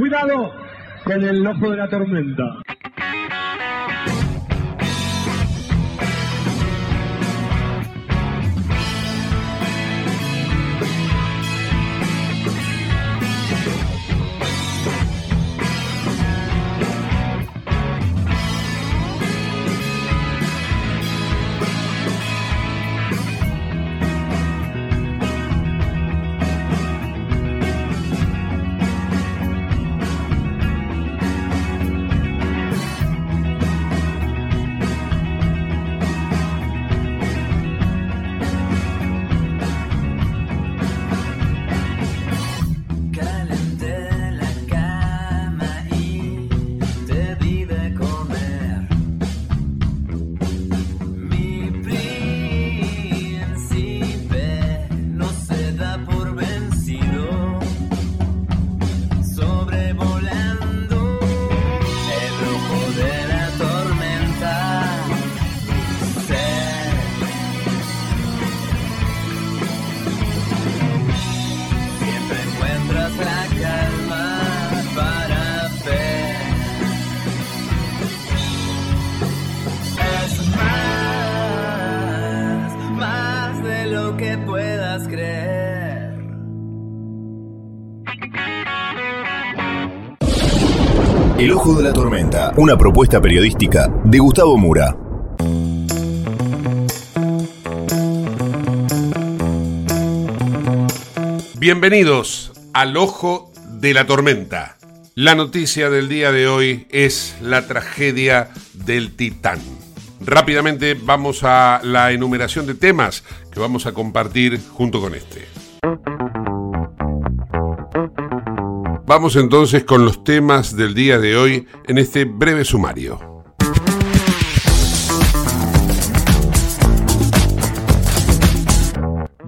Cuidado con el ojo de la tormenta. De la Tormenta, una propuesta periodística de Gustavo Mura. Bienvenidos al Ojo de la Tormenta. La noticia del día de hoy es la tragedia del Titán. Rápidamente vamos a la enumeración de temas que vamos a compartir junto con este. Vamos entonces con los temas del día de hoy en este breve sumario.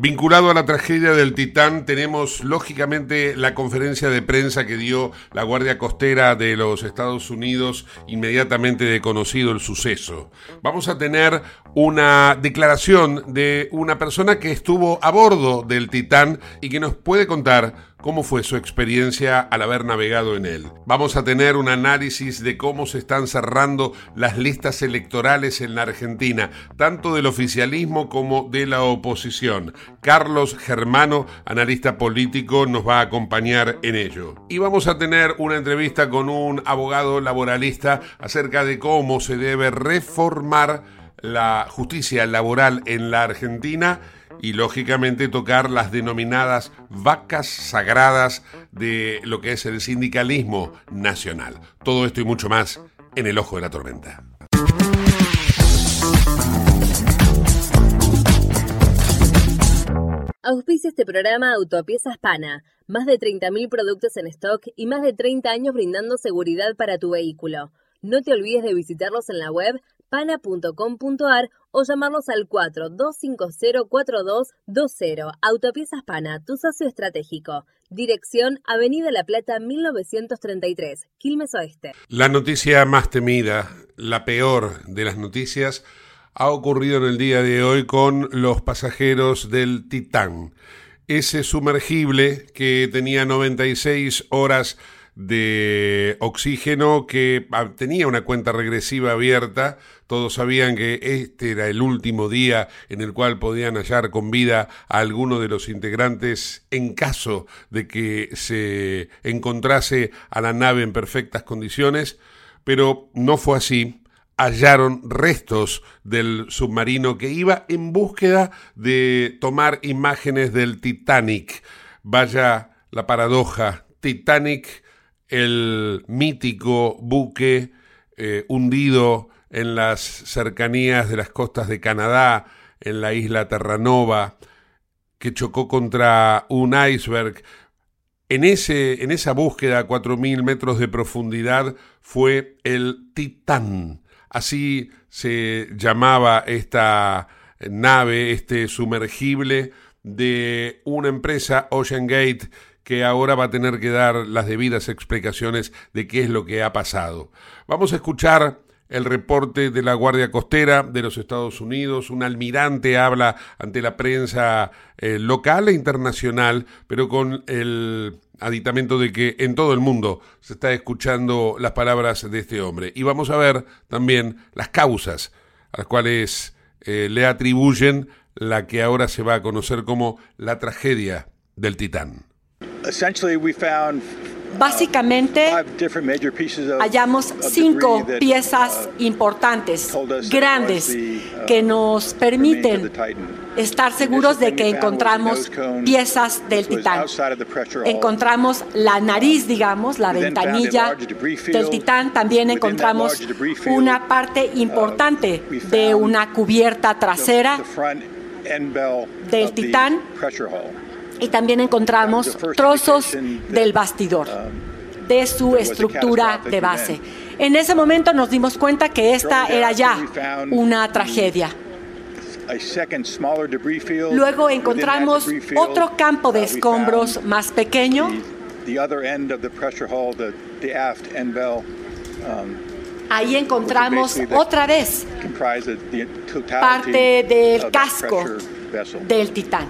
Vinculado a la tragedia del Titán, tenemos lógicamente la conferencia de prensa que dio la Guardia Costera de los Estados Unidos inmediatamente de conocido el suceso. Vamos a tener una declaración de una persona que estuvo a bordo del Titán y que nos puede contar cómo fue su experiencia al haber navegado en él. Vamos a tener un análisis de cómo se están cerrando las listas electorales en la Argentina, tanto del oficialismo como de la oposición. Carlos Germano, analista político, nos va a acompañar en ello. Y vamos a tener una entrevista con un abogado laboralista acerca de cómo se debe reformar la justicia laboral en la Argentina y lógicamente tocar las denominadas vacas sagradas de lo que es el sindicalismo nacional. Todo esto y mucho más en el ojo de la tormenta. Auspicia este programa Autopiezas Pana. Más de 30.000 productos en stock y más de 30 años brindando seguridad para tu vehículo. No te olvides de visitarlos en la web pana.com.ar o llamarnos al 42504220. Autopiezas Pana, tu socio estratégico. Dirección Avenida La Plata 1933, Quilmes Oeste. La noticia más temida, la peor de las noticias, ha ocurrido en el día de hoy con los pasajeros del Titán. Ese sumergible que tenía 96 horas de oxígeno que ah, tenía una cuenta regresiva abierta. Todos sabían que este era el último día en el cual podían hallar con vida a alguno de los integrantes en caso de que se encontrase a la nave en perfectas condiciones, pero no fue así. Hallaron restos del submarino que iba en búsqueda de tomar imágenes del Titanic. Vaya la paradoja, Titanic el mítico buque eh, hundido en las cercanías de las costas de Canadá, en la isla Terranova, que chocó contra un iceberg. En, ese, en esa búsqueda a 4.000 metros de profundidad fue el Titán. Así se llamaba esta nave, este sumergible de una empresa, Ocean Gate, que ahora va a tener que dar las debidas explicaciones de qué es lo que ha pasado. Vamos a escuchar el reporte de la Guardia Costera de los Estados Unidos. Un almirante habla ante la prensa eh, local e internacional, pero con el aditamento de que en todo el mundo se está escuchando las palabras de este hombre. Y vamos a ver también las causas a las cuales eh, le atribuyen la que ahora se va a conocer como la tragedia del Titán. Básicamente, hallamos cinco piezas importantes, grandes, que nos permiten estar seguros de que encontramos piezas del Titán. Encontramos la nariz, digamos, la ventanilla del Titán. También encontramos una parte importante de una cubierta trasera del Titán y también encontramos trozos del bastidor, de su estructura de base. En ese momento nos dimos cuenta que esta era ya una tragedia. Luego encontramos otro campo de escombros más pequeño. Ahí encontramos otra vez parte del casco del Titán.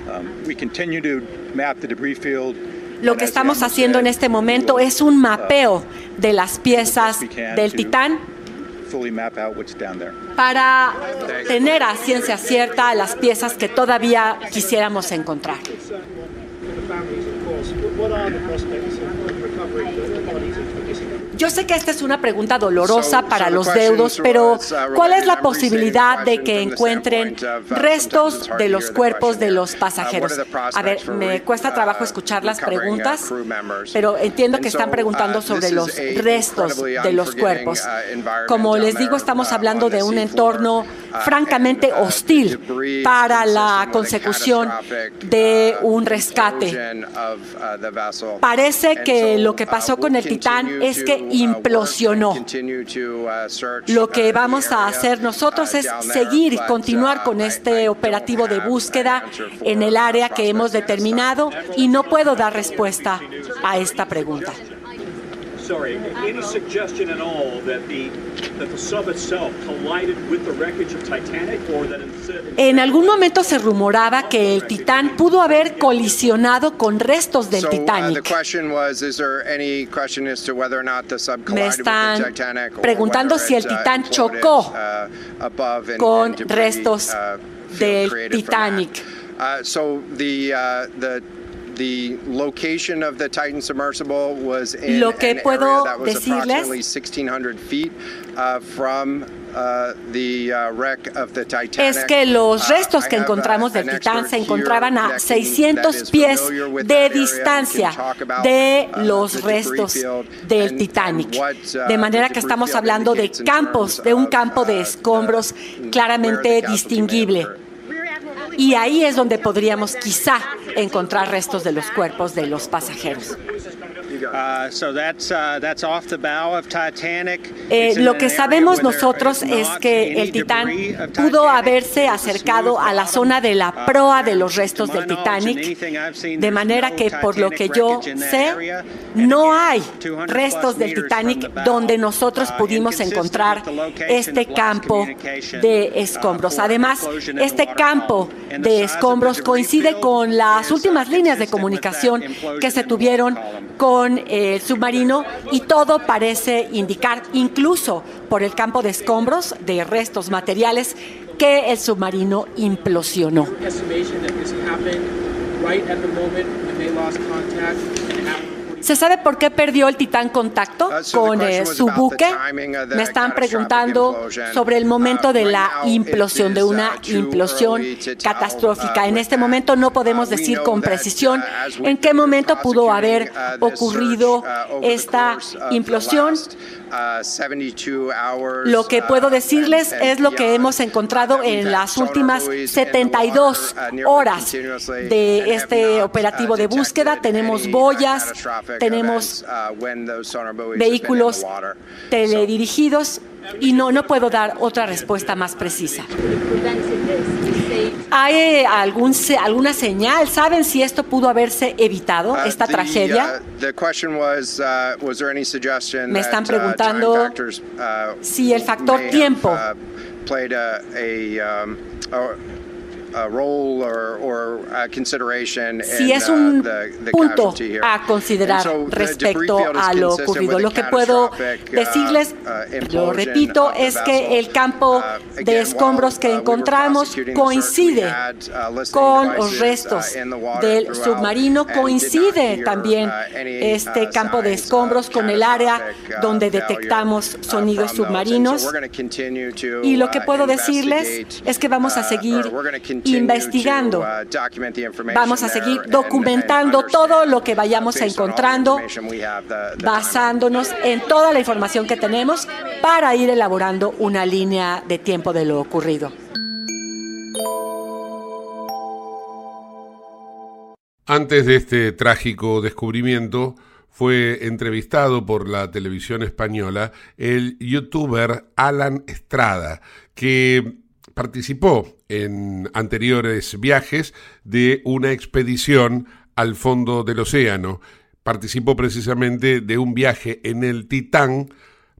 Lo que estamos haciendo en este momento es un mapeo de las piezas del Titán para tener a ciencia cierta las piezas que todavía quisiéramos encontrar. Yo sé que esta es una pregunta dolorosa para los deudos, pero uh, ¿cuál es la posibilidad de que encuentren uh, restos de los cuerpos de los uh, pasajeros? A ver, me cuesta trabajo escuchar las preguntas, pero entiendo que están preguntando sobre los restos de los cuerpos. Como les digo, estamos hablando de un entorno francamente hostil para la consecución de un rescate. Parece que lo que pasó con el Titán es que implosionó. Lo que vamos a hacer nosotros es seguir, continuar con este operativo de búsqueda en el área que hemos determinado y no puedo dar respuesta a esta pregunta. En algún momento se rumoraba que el Titán pudo haber colisionado con restos del uh, Titanic. Me están preguntando si el Titán chocó uh, con restos uh, del Titanic. Lo que puedo decirles es que los uh, restos que encontramos del Titán se encontraban a 600 pies de distancia de los restos del Titanic. Uh, de manera que estamos hablando de campos, de un campo de uh, escombros claramente distinguible. Y ahí es donde podríamos quizá encontrar restos de los cuerpos de los pasajeros. Lo que sabemos nosotros es que el Titán pudo haberse acercado a la zona de la uh, proa de los restos del Titanic, de manera que por lo que yo sé, no hay restos del Titanic donde nosotros uh, pudimos encontrar este campo de escombros. Uh, Además, este campo de escombros coincide con las últimas líneas de comunicación que se tuvieron con el submarino y todo parece indicar, incluso por el campo de escombros de restos materiales, que el submarino implosionó. ¿Se sabe por qué perdió el Titán contacto uh, con eh, su buque? Me están preguntando sobre el momento de la uh, implosión, de una uh, implosión catastrófica. En este momento no podemos decir con precisión en qué momento pudo haber ocurrido esta implosión. Lo que puedo decirles es lo que hemos encontrado en las últimas 72 horas de este operativo de búsqueda. Tenemos boyas, tenemos vehículos teledirigidos y no, no puedo dar otra respuesta más precisa. ¿Hay algún, alguna señal? ¿Saben si esto pudo haberse evitado, uh, esta tragedia? Uh, uh, Me están preguntando si el factor tiempo si es un punto a considerar respecto a lo ocurrido. Lo que puedo uh, decirles, uh, lo repito, es que el campo uh, de escombros que encontramos coincide con los restos del submarino, coincide también este campo de escombros con el área donde detectamos sonidos submarinos. Y lo que puedo decirles es que vamos a seguir investigando. Uh, Vamos a seguir documentando todo lo que vayamos encontrando, basándonos en toda la información que tenemos para ir elaborando una línea de tiempo de lo ocurrido. Antes de este trágico descubrimiento, fue entrevistado por la televisión española el youtuber Alan Estrada, que participó en anteriores viajes de una expedición al fondo del océano. Participó precisamente de un viaje en el Titán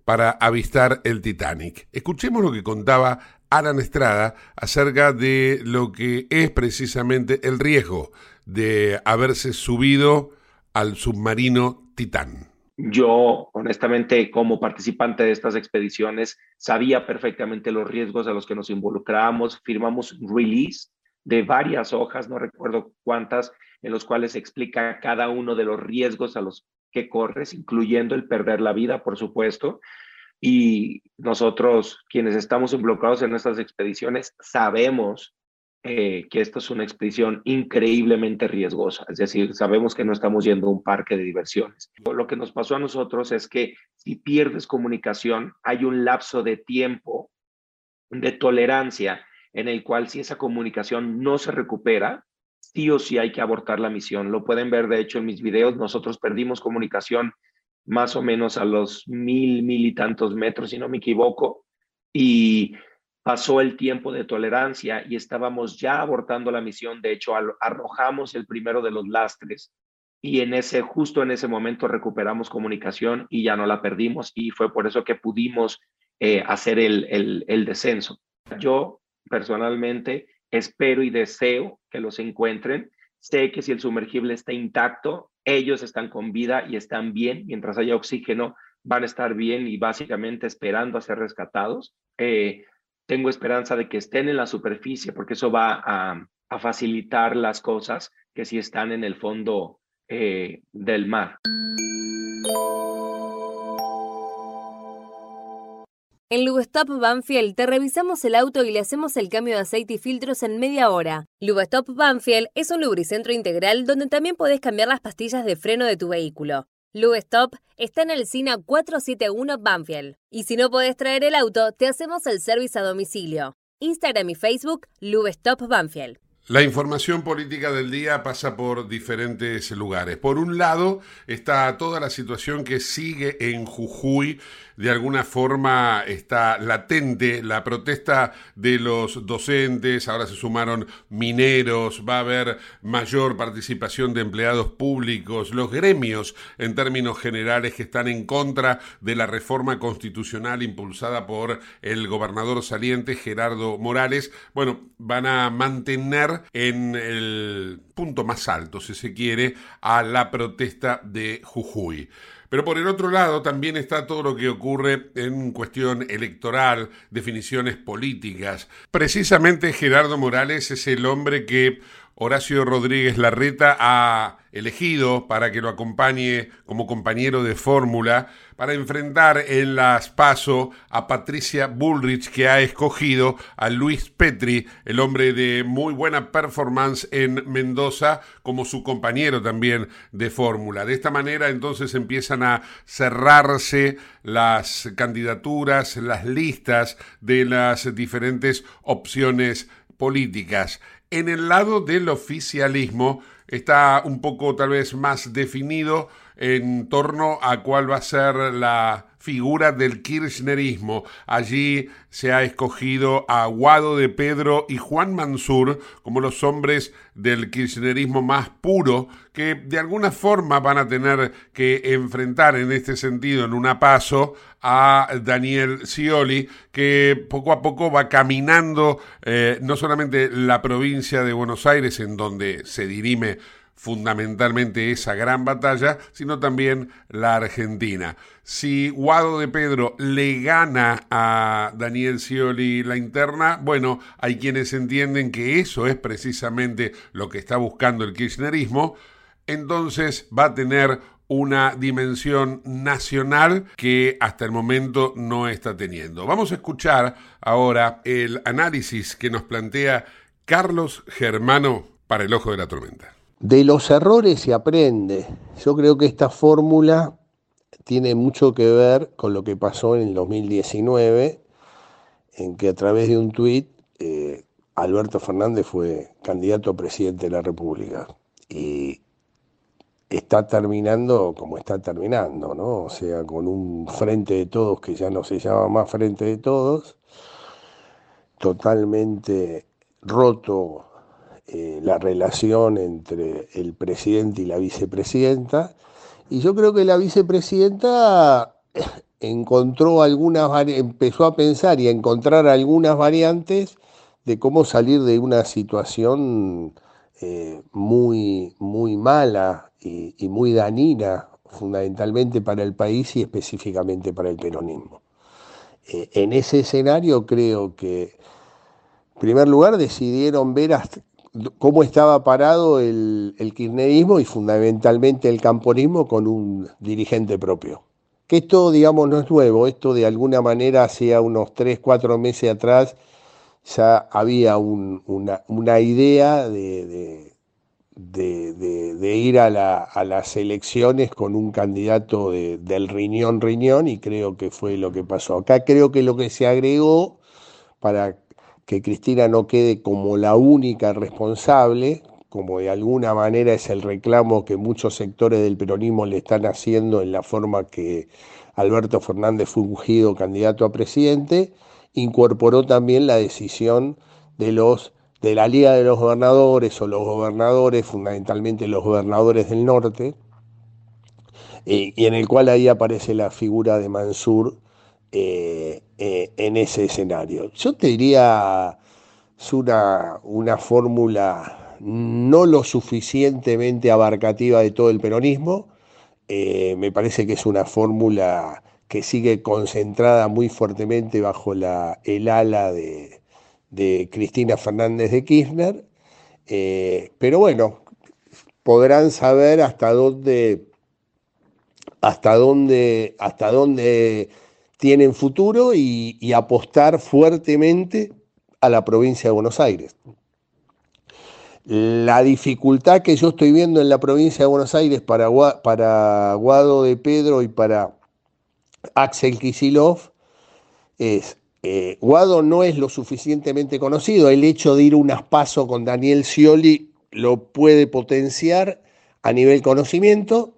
para avistar el Titanic. Escuchemos lo que contaba Alan Estrada acerca de lo que es precisamente el riesgo de haberse subido al submarino Titán. Yo, honestamente, como participante de estas expediciones, sabía perfectamente los riesgos a los que nos involucrábamos. Firmamos release de varias hojas, no recuerdo cuántas, en los cuales explica cada uno de los riesgos a los que corres, incluyendo el perder la vida, por supuesto. Y nosotros, quienes estamos involucrados en estas expediciones, sabemos eh, que esto es una expedición increíblemente riesgosa. Es decir, sabemos que no estamos yendo a un parque de diversiones. Lo que nos pasó a nosotros es que si pierdes comunicación, hay un lapso de tiempo de tolerancia en el cual si esa comunicación no se recupera, sí o sí hay que abortar la misión. Lo pueden ver, de hecho, en mis videos. Nosotros perdimos comunicación más o menos a los mil, mil y tantos metros, si no me equivoco. Y pasó el tiempo de tolerancia y estábamos ya abortando la misión. De hecho, arrojamos el primero de los lastres y en ese, justo en ese momento recuperamos comunicación y ya no la perdimos y fue por eso que pudimos eh, hacer el, el, descenso. Yo personalmente espero y deseo que los encuentren. Sé que si el sumergible está intacto, ellos están con vida y están bien. Mientras haya oxígeno, van a estar bien y básicamente esperando a ser rescatados. Eh, tengo esperanza de que estén en la superficie porque eso va a, facilitar las cosas que si están en el fondo eh, del mar. En Lubestop Banfield te revisamos el auto y le hacemos el cambio de aceite y filtros en media hora. Lubestop Banfield es un lubricentro integral donde también podés cambiar las pastillas de freno de tu vehículo. Lube Stop está en el SINA 471 Banfield. Y si no podés traer el auto, te hacemos el servicio a domicilio. Instagram y Facebook, Lube Stop Banfield. La información política del día pasa por diferentes lugares. Por un lado está toda la situación que sigue en Jujuy de alguna forma está latente la protesta de los docentes, ahora se sumaron mineros, va a haber mayor participación de empleados públicos, los gremios en términos generales que están en contra de la reforma constitucional impulsada por el gobernador saliente Gerardo Morales, bueno, van a mantener en el punto más alto, si se quiere, a la protesta de Jujuy. Pero por el otro lado también está todo lo que ocurre en cuestión electoral, definiciones políticas. Precisamente Gerardo Morales es el hombre que Horacio Rodríguez Larreta ha elegido para que lo acompañe como compañero de fórmula para enfrentar en las PASO a Patricia Bullrich que ha escogido a Luis Petri, el hombre de muy buena performance en Mendoza, como su compañero también de fórmula. De esta manera entonces empiezan a cerrarse las candidaturas, las listas de las diferentes opciones políticas. En el lado del oficialismo está un poco tal vez más definido en torno a cuál va a ser la figura del kirchnerismo. Allí se ha escogido a Guado de Pedro y Juan Mansur como los hombres del kirchnerismo más puro que de alguna forma van a tener que enfrentar en este sentido en una paso a Daniel Scioli, que poco a poco va caminando eh, no solamente la provincia de Buenos Aires, en donde se dirime fundamentalmente esa gran batalla, sino también la Argentina. Si Guado de Pedro le gana a Daniel Scioli la interna, bueno, hay quienes entienden que eso es precisamente lo que está buscando el kirchnerismo, entonces va a tener una dimensión nacional que hasta el momento no está teniendo. Vamos a escuchar ahora el análisis que nos plantea Carlos Germano para el ojo de la tormenta. De los errores se aprende. Yo creo que esta fórmula tiene mucho que ver con lo que pasó en el 2019, en que a través de un tuit eh, Alberto Fernández fue candidato a presidente de la República. Y está terminando como está terminando, ¿no? O sea, con un frente de todos que ya no se llama más frente de todos, totalmente roto eh, la relación entre el presidente y la vicepresidenta. Y yo creo que la vicepresidenta encontró algunas, empezó a pensar y a encontrar algunas variantes de cómo salir de una situación eh, muy, muy mala y, muy danina, fundamentalmente para el país y específicamente para el peronismo. Eh, en ese escenario creo que, en primer lugar, decidieron ver cómo estaba parado el, kirchnerismo y fundamentalmente el camponismo con un dirigente propio. Que esto, digamos, no es nuevo, esto de alguna manera hacía unos tres, cuatro meses atrás ya había una, idea de, de, ir a, las elecciones con un candidato del riñón riñón y creo que fue lo que pasó. Acá creo que lo que se agregó para que Cristina no quede como la única responsable, como de alguna manera es el reclamo que muchos sectores del peronismo le están haciendo en la forma que Alberto Fernández fue ungido candidato a presidente, incorporó también la decisión de los de la Liga de los Gobernadores o los gobernadores, fundamentalmente los gobernadores del norte, y, y en el cual ahí aparece la figura de Mansur eh, eh, en ese escenario. Yo te diría, es una, una fórmula no lo suficientemente abarcativa de todo el peronismo, eh, me parece que es una fórmula que sigue concentrada muy fuertemente bajo la, el ala de, de Cristina Fernández de Kirchner, pero bueno, podrán saber hasta dónde, hasta dónde, hasta dónde tienen futuro y, apostar fuertemente a la provincia de Buenos Aires. La dificultad que yo estoy viendo en la provincia de Buenos Aires para, Guado de Pedro y para Axel Kisilov es, eh, Guado no es lo suficientemente conocido, el hecho de ir unas pasos con Daniel Scioli lo puede potenciar a nivel conocimiento,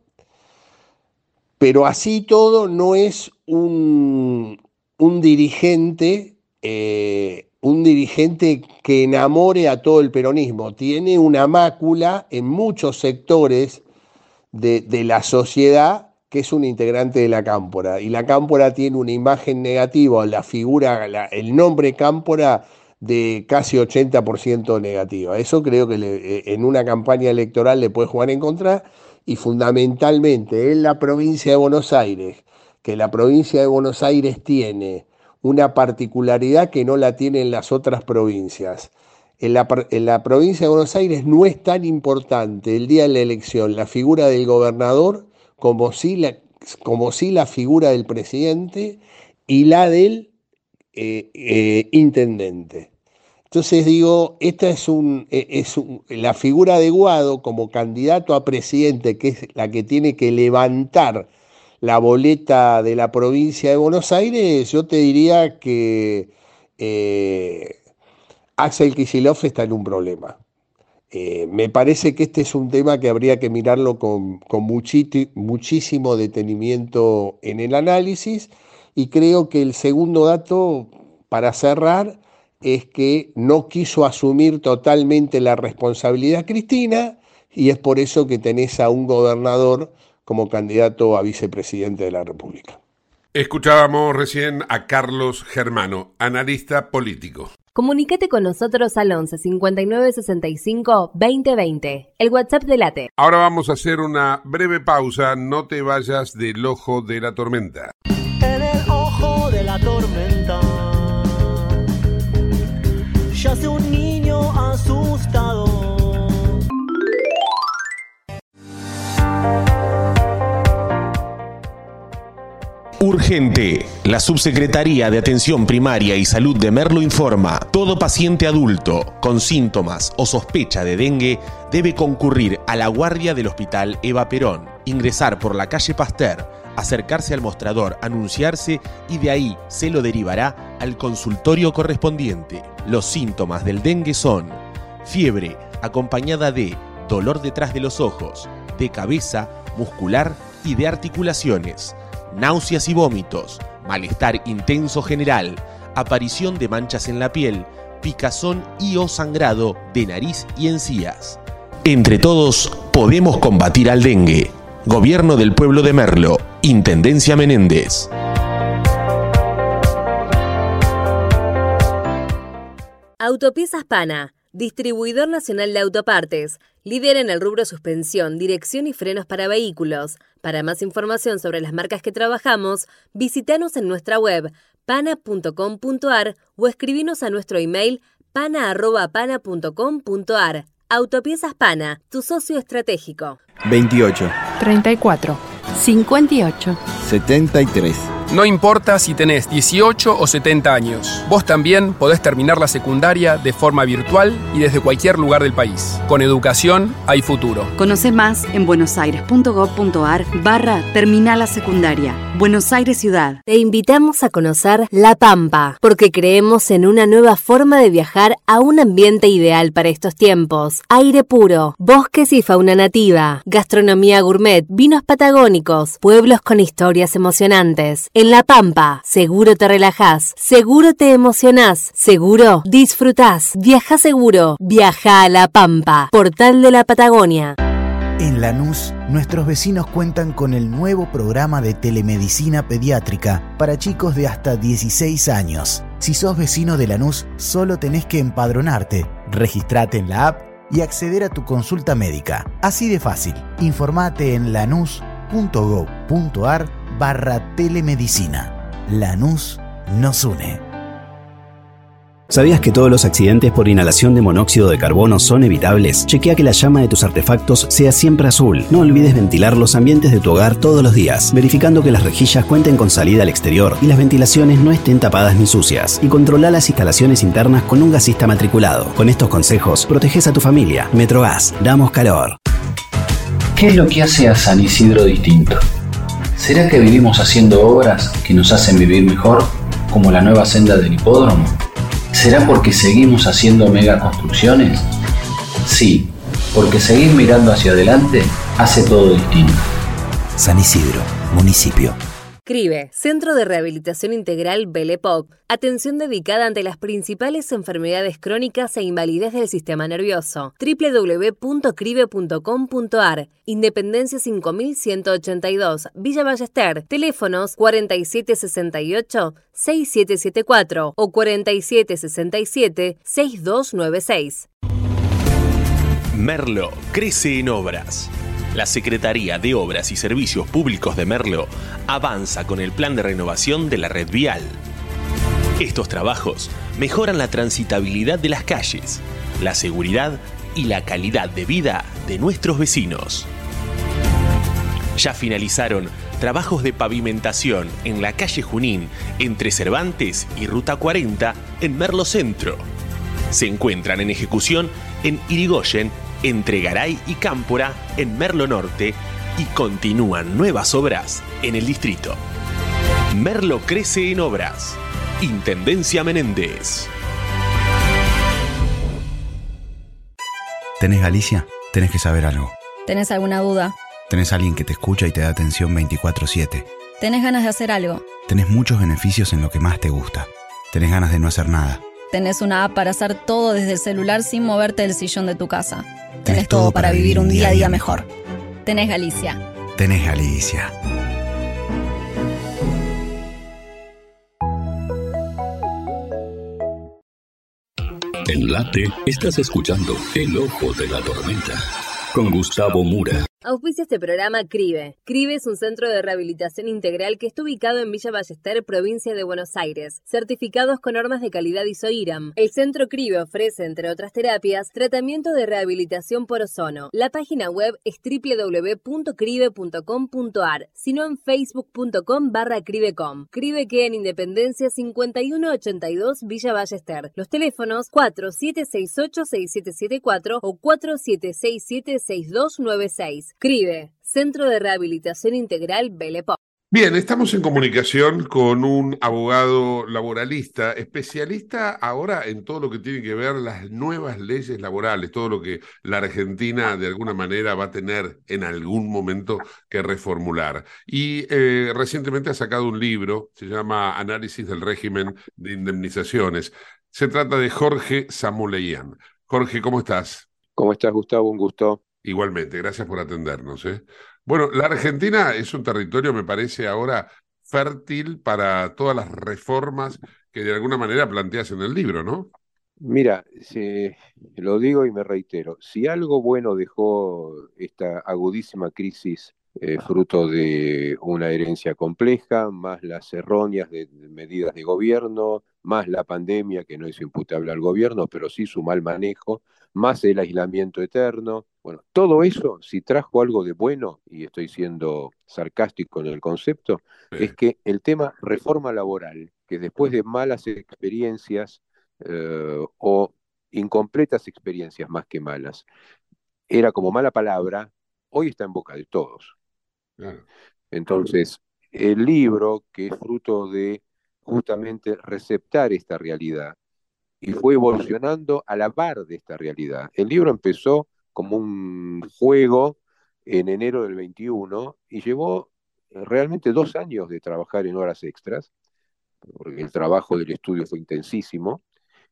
pero así todo no es un, dirigente, eh, un dirigente que enamore a todo el peronismo. Tiene una mácula en muchos sectores de, la sociedad que es un integrante de la cámpora. Y la cámpora tiene una imagen negativa, la figura, el nombre cámpora de casi 80% negativa. Eso creo que eh, en una campaña electoral le puede jugar en contra y fundamentalmente en la provincia de Buenos Aires, que la provincia de Buenos Aires tiene una particularidad que no la tienen las otras provincias. En la, provincia de Buenos Aires no es tan importante el día de la elección la figura del gobernador como si la, como si la figura del presidente y la del eh, eh, intendente. Entonces digo, esta es, un, e, es la figura de Guado como candidato a presidente, que es la que tiene que levantar la boleta de la provincia de Buenos Aires, yo te diría que eh, Axel Kicillof está en un problema. Eh, me parece que este es un tema que habría que mirarlo con, muchísimo detenimiento en el análisis y creo que el segundo dato, para cerrar, es que no quiso asumir totalmente la responsabilidad Cristina y es por eso que tenés a un gobernador como candidato a vicepresidente de la República. Escuchábamos recién a Carlos Germano, analista político. Comunícate con nosotros al 11 59 65 2020, el WhatsApp de Late. Ahora vamos a hacer una breve pausa, no te vayas del ojo de la tormenta. En el ojo de la tormenta yace un niño asustado Urgente. La Subsecretaría de Atención Primaria y Salud de Merlo informa, todo paciente adulto con síntomas o sospecha de dengue debe concurrir a la guardia del Hospital Eva Perón, ingresar por la calle Pasteur, acercarse al mostrador, anunciarse y de ahí se lo derivará al consultorio correspondiente. Los síntomas del dengue son fiebre acompañada de dolor detrás de los ojos, de cabeza, muscular y de articulaciones náuseas y vómitos, malestar intenso general, aparición de manchas en la piel, picazón y o sangrado de nariz y encías. Entre todos podemos combatir al dengue. Gobierno del Pueblo de Merlo, Intendencia Menéndez. Autopiezas Pana, distribuidor nacional de autopartes Líder en el rubro suspensión, dirección y frenos para vehículos. Para más información sobre las marcas que trabajamos, visítanos en nuestra web pana.com.ar o escribinos a nuestro email pana.pana.com.ar. Autopiezas Pana, tu socio estratégico. 28. 34. 58. 73. No importa si tenés 18 o 70 años, vos también podés terminar la secundaria de forma virtual y desde cualquier lugar del país. Con educación hay futuro. Conoce más en buenosaires.gov.ar barra Terminal la Secundaria. Buenos Aires Ciudad. Te invitamos a conocer La Pampa, porque creemos en una nueva forma de viajar a un ambiente ideal para estos tiempos. Aire puro, bosques y fauna nativa, gastronomía gourmet, vinos patagónicos, pueblos con historias emocionantes. En La Pampa, seguro te relajás, seguro te emocionás, seguro disfrutás. Viaja seguro, viaja a La Pampa, portal de la Patagonia. En Lanús, nuestros vecinos cuentan con el nuevo programa de telemedicina pediátrica para chicos de hasta 16 años. Si sos vecino de Lanús, solo tenés que empadronarte, registrate en la app y acceder a tu consulta médica. Así de fácil. Informate en lanús.gov.ar barra telemedicina. Lanús nos une. ¿Sabías que todos los accidentes por inhalación de monóxido de carbono son evitables? Chequea que la llama de tus artefactos sea siempre azul. No olvides ventilar los ambientes de tu hogar todos los días, verificando que las rejillas cuenten con salida al exterior y las ventilaciones no estén tapadas ni sucias. Y controla las instalaciones internas con un gasista matriculado. Con estos consejos, proteges a tu familia. Metrogas, damos calor. ¿Qué es lo que hace a San Isidro distinto? ¿Será que vivimos haciendo obras que nos hacen vivir mejor, como la nueva senda del hipódromo? ¿Será porque seguimos haciendo megaconstrucciones? Sí, porque seguir mirando hacia adelante hace todo distinto. San Isidro, municipio. CRIBE, Centro de Rehabilitación Integral Belepoc, atención dedicada ante las principales enfermedades crónicas e invalidez del sistema nervioso. www.cribe.com.ar, Independencia 5182, Villa Ballester, teléfonos 4768-6774 o 4767-6296. Merlo crece en obras. La Secretaría de Obras y Servicios Públicos de Merlo avanza con el plan de renovación de la red vial. Estos trabajos mejoran la transitabilidad de las calles, la seguridad y la calidad de vida de nuestros vecinos. Ya finalizaron trabajos de pavimentación en la calle Junín entre Cervantes y Ruta 40 en Merlo Centro. Se encuentran en ejecución en Irigoyen entre Garay y Cámpora en Merlo Norte y continúan nuevas obras en el distrito. Merlo crece en obras. Intendencia Menéndez. ¿Tenés Galicia? Tenés que saber algo. ¿Tenés alguna duda? Tenés alguien que te escucha y te da atención 24/7. ¿Tenés ganas de hacer algo? Tenés muchos beneficios en lo que más te gusta. Tenés ganas de no hacer nada. Tenés una app para hacer todo desde el celular sin moverte del sillón de tu casa. Tenés, todo para vivir un día a día mejor. Tenés Galicia. Tenés Galicia. En Late estás escuchando El Ojo de la Tormenta con Gustavo Mura. Auspicia este programa CRIBE. CRIBE es un centro de rehabilitación integral que está ubicado en Villa Ballester, provincia de Buenos Aires, certificados con normas de calidad ISOIRAM. El centro CRIBE ofrece, entre otras terapias, tratamiento de rehabilitación por ozono. La página web es www.cribe.com.ar, sino en facebook.com barra cribecom. CRIBE queda en Independencia 5182 Villa Ballester. Los teléfonos 4768-6774 o 4767-6296. CRIBE, Centro de Rehabilitación Integral Belepo. Bien, estamos en comunicación con un abogado laboralista, especialista ahora en todo lo que tiene que ver las nuevas leyes laborales, todo lo que la Argentina de alguna manera va a tener en algún momento que reformular. Y eh, recientemente ha sacado un libro, se llama Análisis del régimen de indemnizaciones. Se trata de Jorge Samuleian. Jorge, ¿cómo estás? ¿Cómo estás, Gustavo? Un gusto. Igualmente, gracias por atendernos. ¿eh? Bueno, la Argentina es un territorio, me parece ahora, fértil para todas las reformas que de alguna manera planteas en el libro, ¿no? Mira, lo digo y me reitero, si algo bueno dejó esta agudísima crisis eh, fruto de una herencia compleja, más las erróneas de, medidas de gobierno, más la pandemia que no es imputable al gobierno, pero sí su mal manejo, más el aislamiento eterno. Bueno, todo eso, si trajo algo de bueno, y estoy siendo sarcástico en el concepto, es que el tema reforma laboral, que después de malas experiencias eh, o incompletas experiencias más que malas, era como mala palabra, hoy está en boca de todos. Entonces, el libro, que es fruto de justamente receptar esta realidad, y fue evolucionando a la par de esta realidad. El libro empezó como un juego en enero del 21 y llevó realmente dos años de trabajar en horas extras, porque el trabajo del estudio fue intensísimo,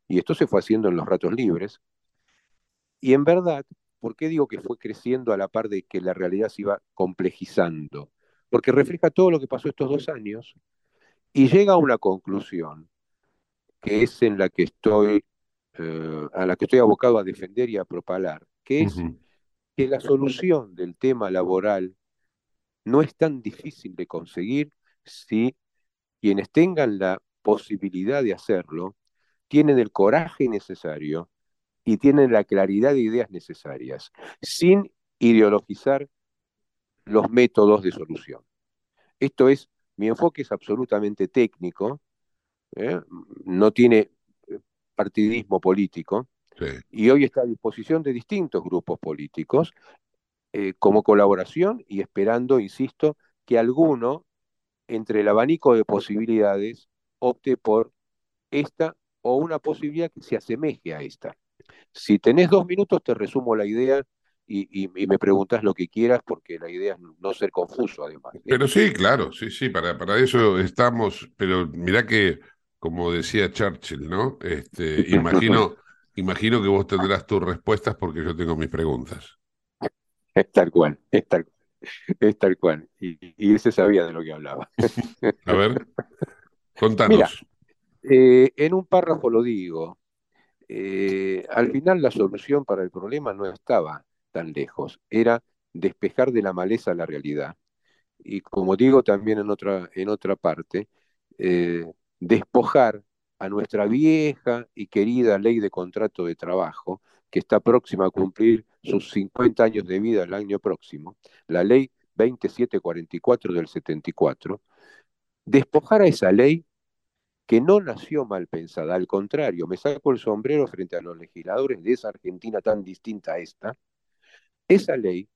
y esto se fue haciendo en los ratos libres. Y en verdad, ¿Por qué digo que fue creciendo a la par de que la realidad se iba complejizando? Porque refleja todo lo que pasó estos dos años y llega a una conclusión que es en la que estoy, eh, a la que estoy abocado a defender y a propalar, que es que la solución del tema laboral no es tan difícil de conseguir si quienes tengan la posibilidad de hacerlo tienen el coraje necesario y tienen la claridad de ideas necesarias, sin ideologizar los métodos de solución. Esto es, mi enfoque es absolutamente técnico, ¿eh? no tiene eh, partidismo político, y hoy está a disposición de distintos grupos políticos eh, como colaboración y esperando, insisto, que alguno, entre el abanico de posibilidades, opte por esta o una posibilidad que se asemeje a esta. Si tenés dos minutos, te resumo la idea y, me preguntas lo que quieras, porque la idea es no ser confuso, además. ¿eh? Pero sí, claro, sí, sí, para, para eso estamos, pero mirá que, como decía Churchill, ¿no? Este, imagino, imagino que vos tendrás tus respuestas porque yo tengo mis preguntas. Es tal cual, es tal, es tal cual. Y, y ese sabía de lo que hablaba. A ver, contanos. Mira, eh, en un párrafo lo digo, eh, al final la solución para el problema no estaba tan lejos, era despejar de la maleza la realidad. Y como digo también en otra, en otra parte, eh, despojar a nuestra vieja y querida ley de contrato de trabajo, que está próxima a cumplir sus 50 años de vida el año próximo, la ley 2744 del 74, despojar a esa ley que no nació mal pensada, al contrario, me saco el sombrero frente a los legisladores de esa Argentina tan distinta a esta, esa ley,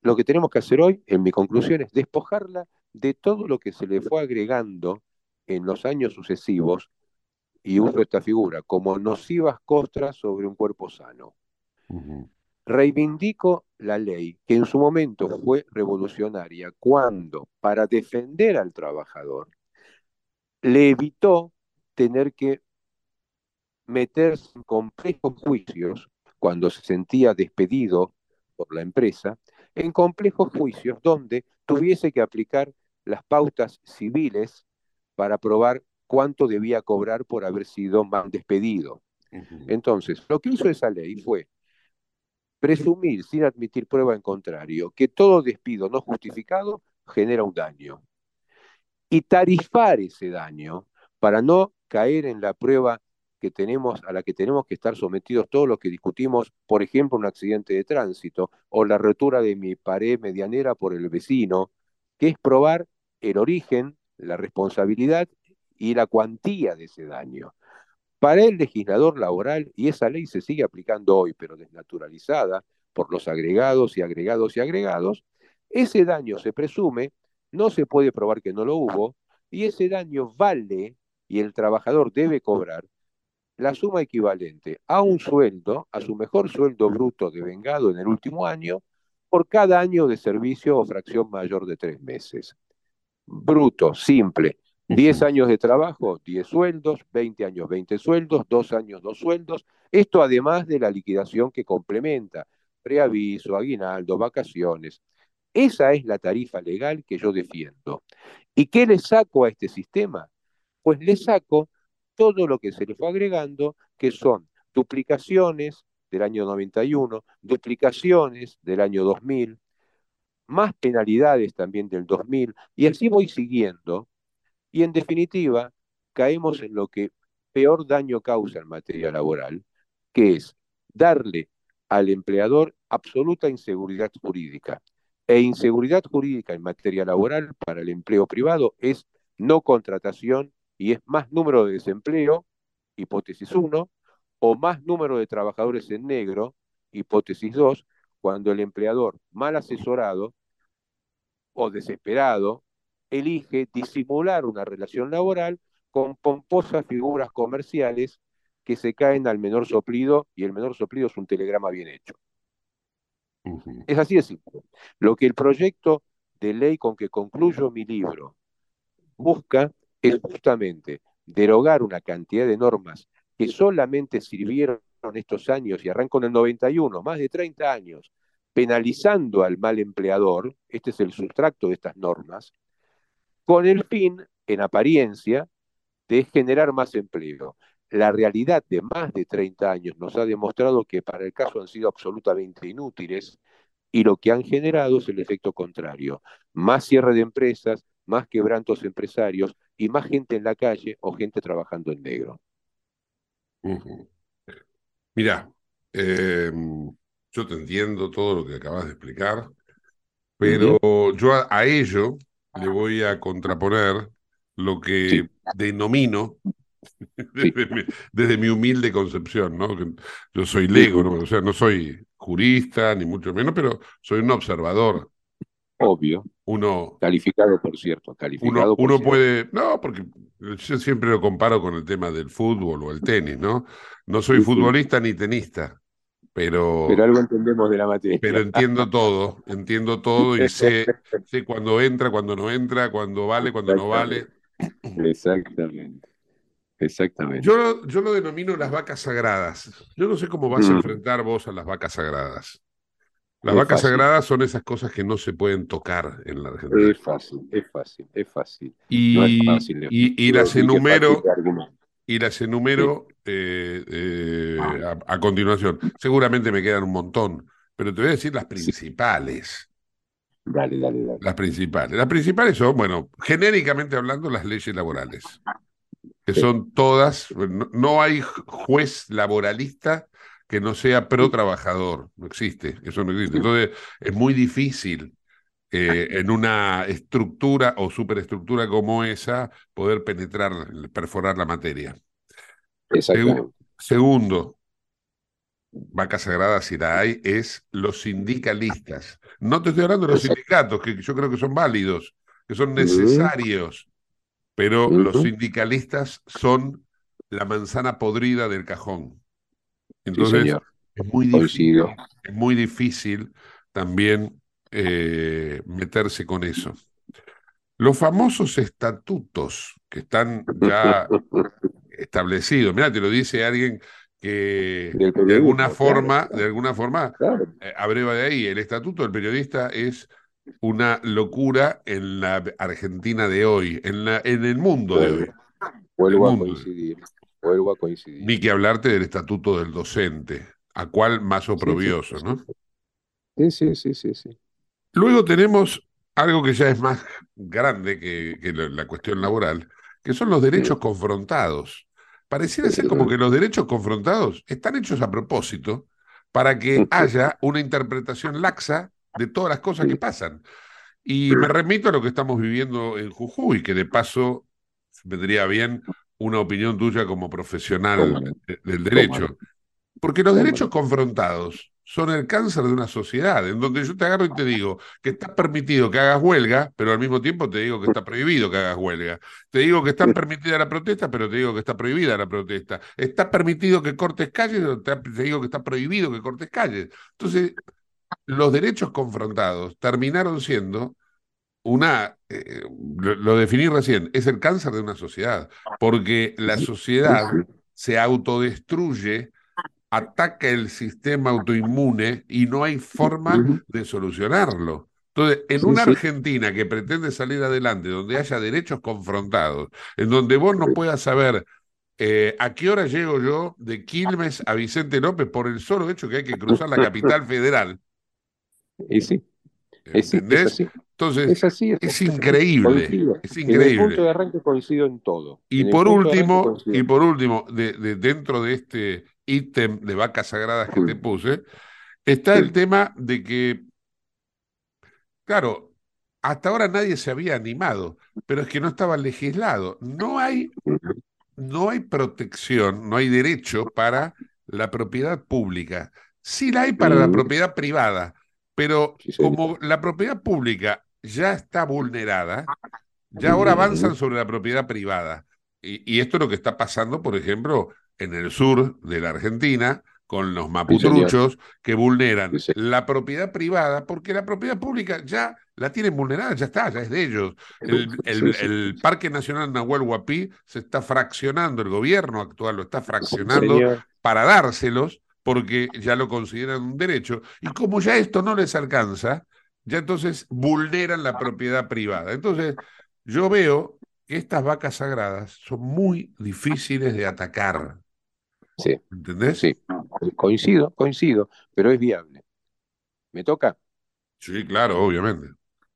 lo que tenemos que hacer hoy, en mi conclusión, es despojarla de todo lo que se le fue agregando en los años sucesivos, y uso esta figura, como nocivas costras sobre un cuerpo sano. Reivindico la ley que en su momento fue revolucionaria cuando, para defender al trabajador, le evitó tener que meterse en complejos juicios cuando se sentía despedido por la empresa, en complejos juicios donde tuviese que aplicar las pautas civiles para probar cuánto debía cobrar por haber sido mal despedido. Entonces, lo que hizo esa ley fue presumir, sin admitir prueba en contrario, que todo despido no justificado genera un daño. Y tarifar ese daño para no caer en la prueba que tenemos, a la que tenemos que estar sometidos todos los que discutimos, por ejemplo, un accidente de tránsito o la rotura de mi pared medianera por el vecino, que es probar el origen, la responsabilidad y la cuantía de ese daño. Para el legislador laboral, y esa ley se sigue aplicando hoy, pero desnaturalizada por los agregados y agregados y agregados, ese daño se presume, no se puede probar que no lo hubo, y ese daño vale y el trabajador debe cobrar la suma equivalente a un sueldo, a su mejor sueldo bruto de vengado en el último año, por cada año de servicio o fracción mayor de tres meses. Bruto, simple. 10 años de trabajo, 10 sueldos, 20 años, 20 sueldos, 2 años, 2 sueldos. Esto además de la liquidación que complementa, preaviso, aguinaldo, vacaciones. Esa es la tarifa legal que yo defiendo. ¿Y qué le saco a este sistema? Pues le saco todo lo que se le fue agregando, que son duplicaciones del año 91, duplicaciones del año 2000, más penalidades también del 2000, y así voy siguiendo, y en definitiva caemos en lo que peor daño causa en materia laboral, que es darle al empleador absoluta inseguridad jurídica. E inseguridad jurídica en materia laboral para el empleo privado es no contratación y es más número de desempleo, hipótesis 1, o más número de trabajadores en negro, hipótesis 2, cuando el empleador mal asesorado o desesperado elige disimular una relación laboral con pomposas figuras comerciales que se caen al menor soplido y el menor soplido es un telegrama bien hecho. Es así de simple. Lo que el proyecto de ley con que concluyo mi libro busca es justamente derogar una cantidad de normas que solamente sirvieron estos años y arrancó en el 91, más de 30 años, penalizando al mal empleador, este es el sustracto de estas normas, con el fin, en apariencia, de generar más empleo. La realidad de más de 30 años nos ha demostrado que para el caso han sido absolutamente inútiles y lo que han generado es el efecto contrario. Más cierre de empresas, más quebrantos empresarios y más gente en la calle o gente trabajando en negro. Mira, eh, yo te entiendo todo lo que acabas de explicar, pero yo a, ello le voy a contraponer lo que denomino desde, mi, humilde concepción, ¿no? Yo soy lego, ¿no? o sea, no soy jurista, ni mucho menos, pero soy un observador Obvio. Uno. Calificado, por cierto. Calificado uno, puede. No, porque yo siempre lo comparo con el tema del fútbol o el tenis, ¿no? No soy futbolista ni tenista, pero. Pero algo entendemos de la materia. Pero entiendo todo, entiendo todo y sé, sé cuándo entra, cuándo no entra, cuándo vale, cuándo no vale. Exactamente. Exactamente. Yo, yo lo denomino las vacas sagradas. Yo no sé cómo vas a mm. enfrentar vos a las vacas sagradas. Las vacas sagradas son esas cosas que no se pueden tocar en la Argentina. Es fácil, es fácil, es fácil. Y, y, las enumero, y las enumero a, continuación. Seguramente me quedan un montón, pero te voy a decir las principales. Dale, dale, dale. Las principales. Las principales son, bueno, genéricamente hablando, las leyes laborales, que son todas, no hay juez laboralista que no sea pro trabajador. No existe, eso no existe. Entonces, es muy difícil eh, en una estructura o superestructura como esa poder penetrar, perforar la materia. segundo, vaca sagrada si la hay, es los sindicalistas. No te estoy hablando de los sindicatos, que yo creo que son válidos, que son necesarios, pero los sindicalistas son la manzana podrida del cajón. Entonces, Es muy difícil, es muy difícil también eh, meterse con eso. Los famosos estatutos que están ya establecidos, mira, te lo dice alguien que de alguna forma, de alguna forma, eh, abreva de ahí, el estatuto del periodista es una locura en la Argentina de hoy, en, la, en el mundo de hoy. Vuelvo a coincidir, vuelvo a coincidir. Ni que hablarte del estatuto del docente, a cuál más oprobioso, ¿no? Sí, sí, sí, sí, sí. Luego tenemos algo que ya es más grande que, la, cuestión laboral, que son los derechos confrontados. Pareciera ser como que los derechos confrontados están hechos a propósito para que haya una interpretación laxa de todas las cosas que pasan. Y me remito a lo que estamos viviendo en Jujuy, que de paso vendría bien una opinión tuya como profesional del derecho. Porque los derechos confrontados son el cáncer de una sociedad, en donde yo te agarro y te digo que está permitido que hagas huelga, pero al mismo tiempo te digo que está prohibido que hagas huelga. Te digo que está permitida la protesta, pero te digo que está prohibida la protesta. Está permitido que cortes calles, pero te digo que está prohibido que cortes calles. Entonces, los derechos confrontados terminaron siendo una, eh, lo definí recién, es el cáncer de una sociedad, porque la sociedad se autodestruye ataca el sistema autoinmune y no hay forma de solucionarlo. Entonces, en una Argentina que pretende salir adelante, donde haya derechos confrontados, en donde vos no puedas saber eh, a qué hora llego yo de Quilmes a Vicente López por el solo hecho que hay que cruzar la capital federal. Y sí. Es, Entonces, es, así, es, increíble. Es increíble. En el punto de arranque coincido en todo. Y por último, y por último, de, dentro de este ítem de vacas sagradas que te puse, está el tema de que, claro, hasta ahora nadie se había animado, pero es que no estaba legislado. No hay, no hay protección, no hay derecho para la propiedad pública. Sí la hay para la propiedad privada, pero como la propiedad pública ya está vulnerada, ya ahora avanzan sobre la propiedad privada. Y, y, esto es lo que está pasando, por ejemplo, en el sur de la Argentina con los maputruchos que vulneran la propiedad privada porque la propiedad pública ya la tienen vulnerada, ya está, ya es de ellos. El, Parque Nacional Nahuel Huapi se está fraccionando, el gobierno actual lo está fraccionando para dárselos porque ya lo consideran un derecho. Y como ya esto no les alcanza, ya entonces vulneran la propiedad privada. Entonces, yo veo que estas vacas sagradas son muy difíciles de atacar. Sí. ¿Entendés? Sí. Coincido, coincido, pero es viable. ¿Me toca? Sí, claro, obviamente.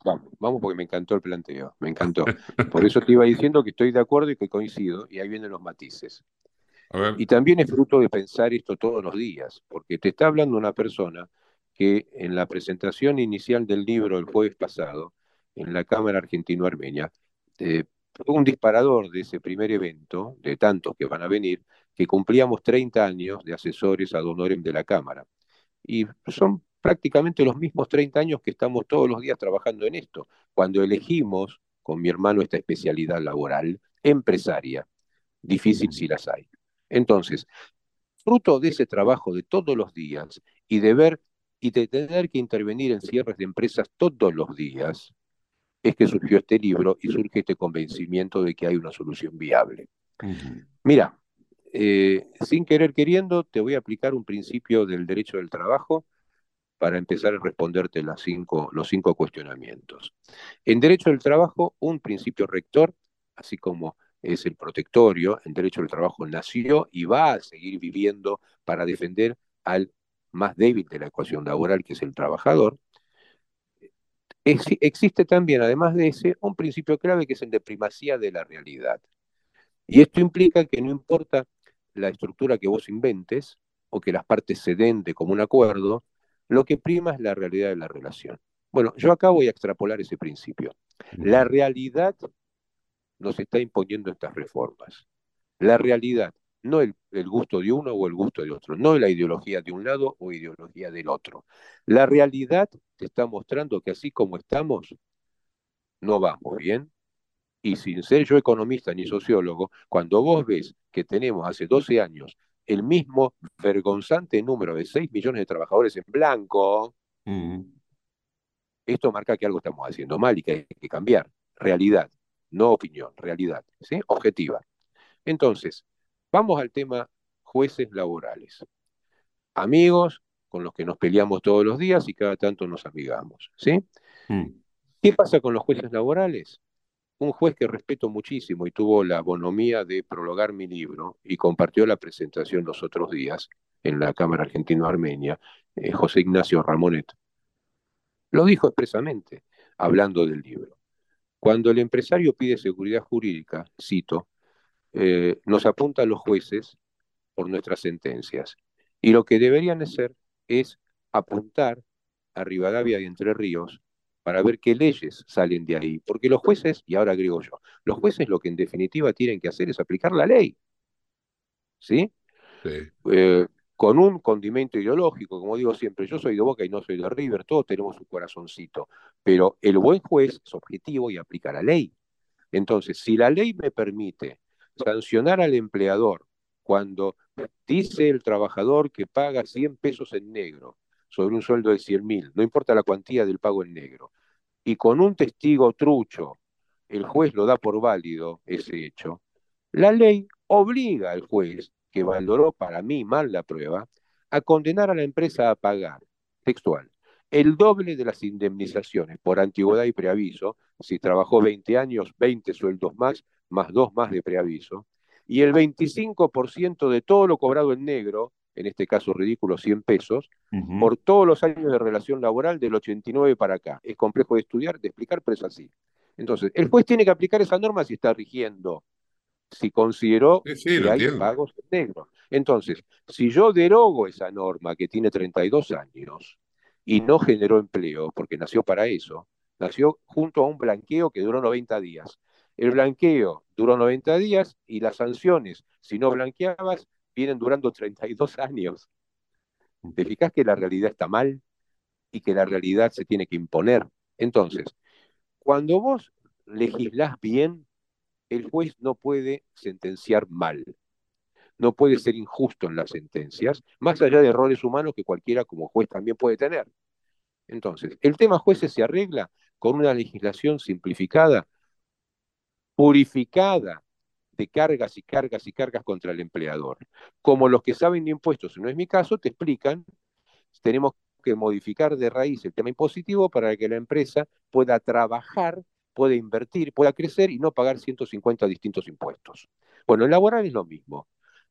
Vamos, vamos porque me encantó el planteo, me encantó. Por eso te iba diciendo que estoy de acuerdo y que coincido, y ahí vienen los matices. Y también es fruto de pensar esto todos los días, porque te está hablando una persona que en la presentación inicial del libro el jueves pasado, en la Cámara Argentino-Armenia, eh, fue un disparador de ese primer evento, de tantos que van a venir, que cumplíamos 30 años de asesores ad honorem de la Cámara. Y son prácticamente los mismos 30 años que estamos todos los días trabajando en esto, cuando elegimos con mi hermano esta especialidad laboral empresaria. Difícil si las hay. Entonces, fruto de ese trabajo de todos los días y de ver y de tener que intervenir en cierres de empresas todos los días, es que surgió este libro y surge este convencimiento de que hay una solución viable. Mira, eh, sin querer queriendo, te voy a aplicar un principio del derecho del trabajo para empezar a responderte los cinco cuestionamientos. En derecho del trabajo, un principio rector, así como es el protectorio, en derecho del trabajo nació y va a seguir viviendo para defender al más débil de la ecuación laboral, que es el trabajador. existe también, además de ese, un principio clave que es el de primacía de la realidad. Y esto implica que no importa la estructura que vos inventes o que las partes se den de común acuerdo, lo que prima es la realidad de la relación. Bueno, yo acá voy a extrapolar ese principio. La realidad nos está imponiendo estas reformas. La realidad, no el, el, gusto de uno o el gusto de otro, no la ideología de un lado o ideología del otro. La realidad te está mostrando que así como estamos, no vamos bien, y sin ser yo economista ni sociólogo, cuando vos ves que tenemos hace 12 años el mismo vergonzante número de 6 millones de trabajadores en blanco, esto marca que algo estamos haciendo mal y que hay que cambiar. Realidad, no opinión, realidad, ¿sí? Objetiva. Entonces, vamos al tema jueces laborales. Amigos con los que nos peleamos todos los días y cada tanto nos amigamos, ¿sí? Mm. ¿Qué pasa con los jueces laborales? Un juez que respeto muchísimo y tuvo la bonomía de prologar mi libro y compartió la presentación los otros días en la Cámara Argentino-Armenia, eh, José Ignacio Ramonet, lo dijo expresamente, hablando del libro. Cuando el empresario pide seguridad jurídica, cito, eh, nos apunta a los jueces por nuestras sentencias. Y lo que deberían hacer es apuntar a Rivadavia y Entre Ríos para ver qué leyes salen de ahí. Porque los jueces, y ahora agrego yo, los jueces lo que en definitiva tienen que hacer es aplicar la ley. ¿Sí? Sí. Eh, con un condimento ideológico, como digo siempre, yo soy de Boca y no soy de River, todos tenemos un corazoncito, pero el buen juez es objetivo y aplica la ley. Entonces, si la ley me permite sancionar al empleador cuando dice el trabajador que paga 100 pesos en negro sobre un sueldo de 100 mil, no importa la cuantía del pago en negro, y con un testigo trucho el juez lo da por válido ese hecho, la ley obliga al juez que valoró para mí mal la prueba, a condenar a la empresa a pagar, textual, el doble de las indemnizaciones por antigüedad y preaviso, si trabajó 20 años, 20 sueldos más, más dos más de preaviso, y el 25% de todo lo cobrado en negro, en este caso ridículo 100 pesos, por todos los años de relación laboral del 89 para acá. Es complejo de estudiar, de explicar, pero es así. Entonces, el juez tiene que aplicar esa norma si está rigiendo si consideró Sí, que hay entiendo. pagos negros. Entonces, si yo derogo esa norma que tiene 32 años y no generó empleo, porque nació para eso, nació junto a un blanqueo que duró 90 días. El blanqueo duró 90 días y las sanciones, si no blanqueabas, vienen durando 32 años. ¿Te fijas que la realidad está mal y que la realidad se tiene que imponer? Entonces, cuando vos legislás bien, el juez no puede sentenciar mal, no puede ser injusto en las sentencias, más allá de errores humanos que cualquiera como juez también puede tener. Entonces, el tema jueces se arregla con una legislación simplificada, purificada cargas y cargas y cargas contra el empleador. Como los que saben de impuestos, no es mi caso, te explican, tenemos que modificar de raíz el tema impositivo para que la empresa pueda trabajar puede invertir, pueda crecer y no pagar 150 distintos impuestos. Bueno, el laboral es lo mismo.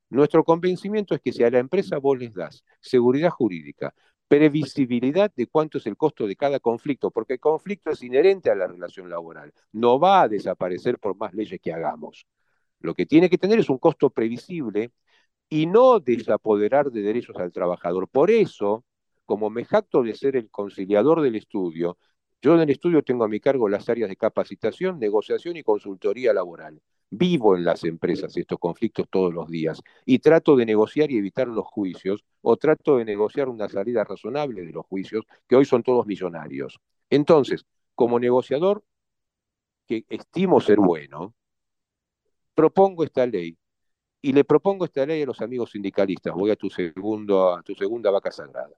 Nuestro convencimiento es que si a la empresa vos les das seguridad jurídica, previsibilidad de cuánto es el costo de cada conflicto, porque el conflicto es inherente a la relación laboral, no va a desaparecer por más leyes que hagamos. Lo que tiene que tener es un costo previsible y no desapoderar de derechos al trabajador. Por eso, como me jacto de ser el conciliador del estudio, yo en el estudio tengo a mi cargo las áreas de capacitación, negociación y consultoría laboral. Vivo en las empresas estos conflictos todos los días y trato de negociar y evitar los juicios o trato de negociar una salida razonable de los juicios, que hoy son todos millonarios. Entonces, como negociador, que estimo ser bueno, propongo esta ley y le propongo esta ley a los amigos sindicalistas. Voy a tu, segundo, a tu segunda vaca sagrada.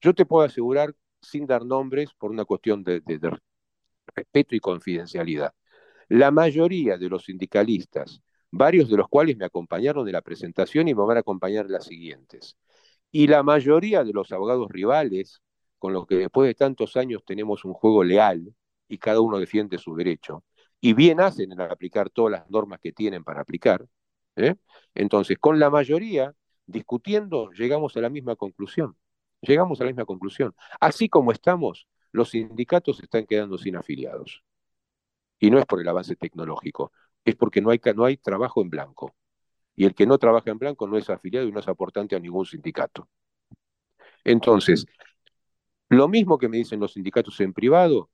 Yo te puedo asegurar sin dar nombres por una cuestión de, de, de, respeto y confidencialidad. La mayoría de los sindicalistas, varios de los cuales me acompañaron de la presentación y me van a acompañar las siguientes, y la mayoría de los abogados rivales, con los que después de tantos años tenemos un juego leal y cada uno defiende su derecho, y bien hacen en aplicar todas las normas que tienen para aplicar, ¿eh? entonces con la mayoría, discutiendo, llegamos a la misma conclusión llegamos a la misma conclusión. Así como estamos, los sindicatos están quedando sin afiliados. Y no es por el avance tecnológico, es porque no hay, no hay trabajo en blanco. Y el que no trabaja en blanco no es afiliado y no es aportante a ningún sindicato. Entonces, lo mismo que me dicen los sindicatos en privado,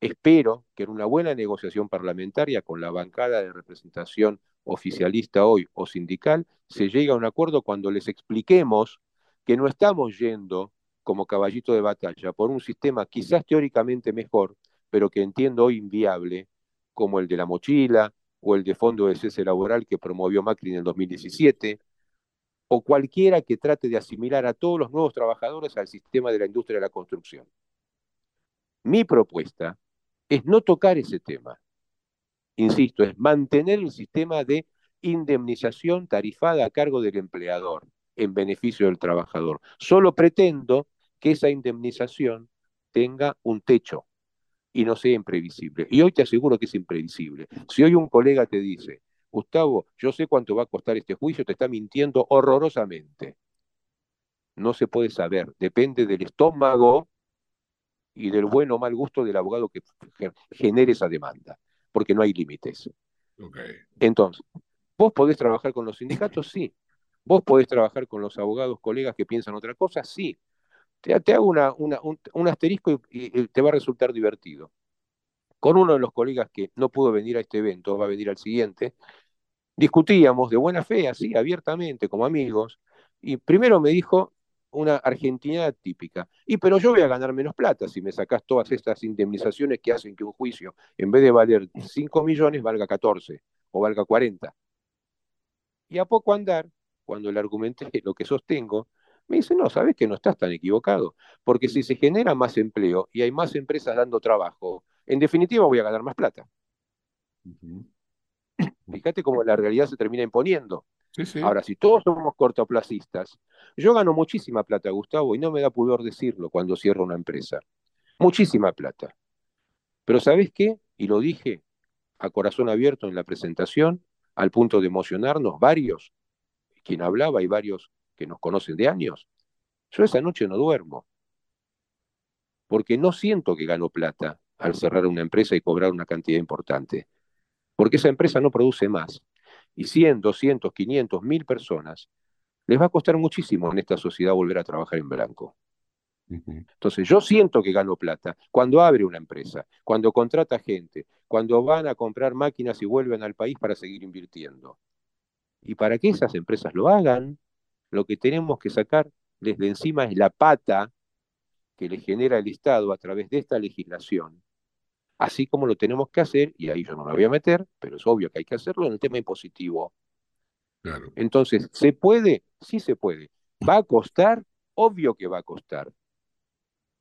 espero que en una buena negociación parlamentaria con la bancada de representación oficialista hoy o sindical, se llegue a un acuerdo cuando les expliquemos que no estamos yendo como caballito de batalla por un sistema quizás teóricamente mejor, pero que entiendo hoy inviable, como el de la mochila o el de fondo de cese laboral que promovió Macri en el 2017, o cualquiera que trate de asimilar a todos los nuevos trabajadores al sistema de la industria de la construcción. Mi propuesta es no tocar ese tema. Insisto, es mantener el sistema de indemnización tarifada a cargo del empleador en beneficio del trabajador. Solo pretendo que esa indemnización tenga un techo y no sea imprevisible. Y hoy te aseguro que es imprevisible. Si hoy un colega te dice, Gustavo, yo sé cuánto va a costar este juicio, te está mintiendo horrorosamente. No se puede saber, depende del estómago y del buen o mal gusto del abogado que genere esa demanda, porque no hay límites. Entonces, ¿vos podés trabajar con los sindicatos? Sí. ¿Vos podés trabajar con los abogados, colegas que piensan otra cosa? Sí. Te, hago una, un, asterisco y, te va a resultar divertido. Con uno de los colegas que no pudo venir a este evento, va a venir al siguiente, discutíamos de buena fe, así, abiertamente, como amigos, y primero me dijo una argentinidad típica, y pero yo voy a ganar menos plata si me sacás todas estas indemnizaciones que hacen que un juicio, en vez de valer 5 millones, valga 14 o valga 40. Y a poco andar, cuando le argumenté lo que sostengo, me dice, no, sabes que no estás tan equivocado, porque si se genera más empleo y hay más empresas dando trabajo, en definitiva voy a ganar más plata. Fíjate cómo la realidad se termina imponiendo. Ahora, si todos somos cortoplacistas, yo gano muchísima plata, Gustavo, y no me da pudor decirlo cuando cierro una empresa. Muchísima plata. Pero ¿sabes qué? Y lo dije a corazón abierto en la presentación, al punto de emocionarnos varios, quien hablaba y varios que nos conocen de años, yo esa noche no duermo, porque no siento que gano plata al cerrar una empresa y cobrar una cantidad importante, porque esa empresa no produce más. Y 100, 200, 500, 1000 personas, les va a costar muchísimo en esta sociedad volver a trabajar en blanco. Entonces, yo siento que gano plata cuando abre una empresa, cuando contrata gente, cuando van a comprar máquinas y vuelven al país para seguir invirtiendo. Y para que esas empresas lo hagan, lo que tenemos que sacar desde encima es la pata que le genera el Estado a través de esta legislación, así como lo tenemos que hacer, y ahí yo no me voy a meter, pero es obvio que hay que hacerlo en el tema impositivo. Entonces, ¿se puede? Sí se puede. ¿Va a costar? Obvio que va a costar.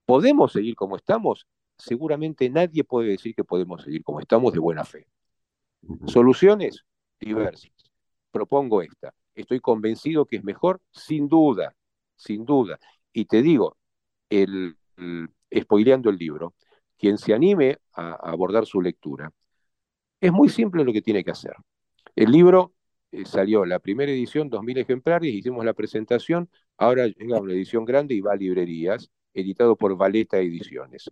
¿Podemos seguir como estamos? Seguramente nadie puede decir que podemos seguir como estamos de buena fe. Soluciones diversas. Propongo esta estoy convencido que es mejor, sin duda, sin duda. Y te digo, el, spoileando el libro, quien se anime a, abordar su lectura, es muy simple lo que tiene que hacer. El libro eh, salió la primera edición, 2.000 ejemplares, hicimos la presentación, ahora llega una edición grande y va a librerías, editado por Valeta Ediciones.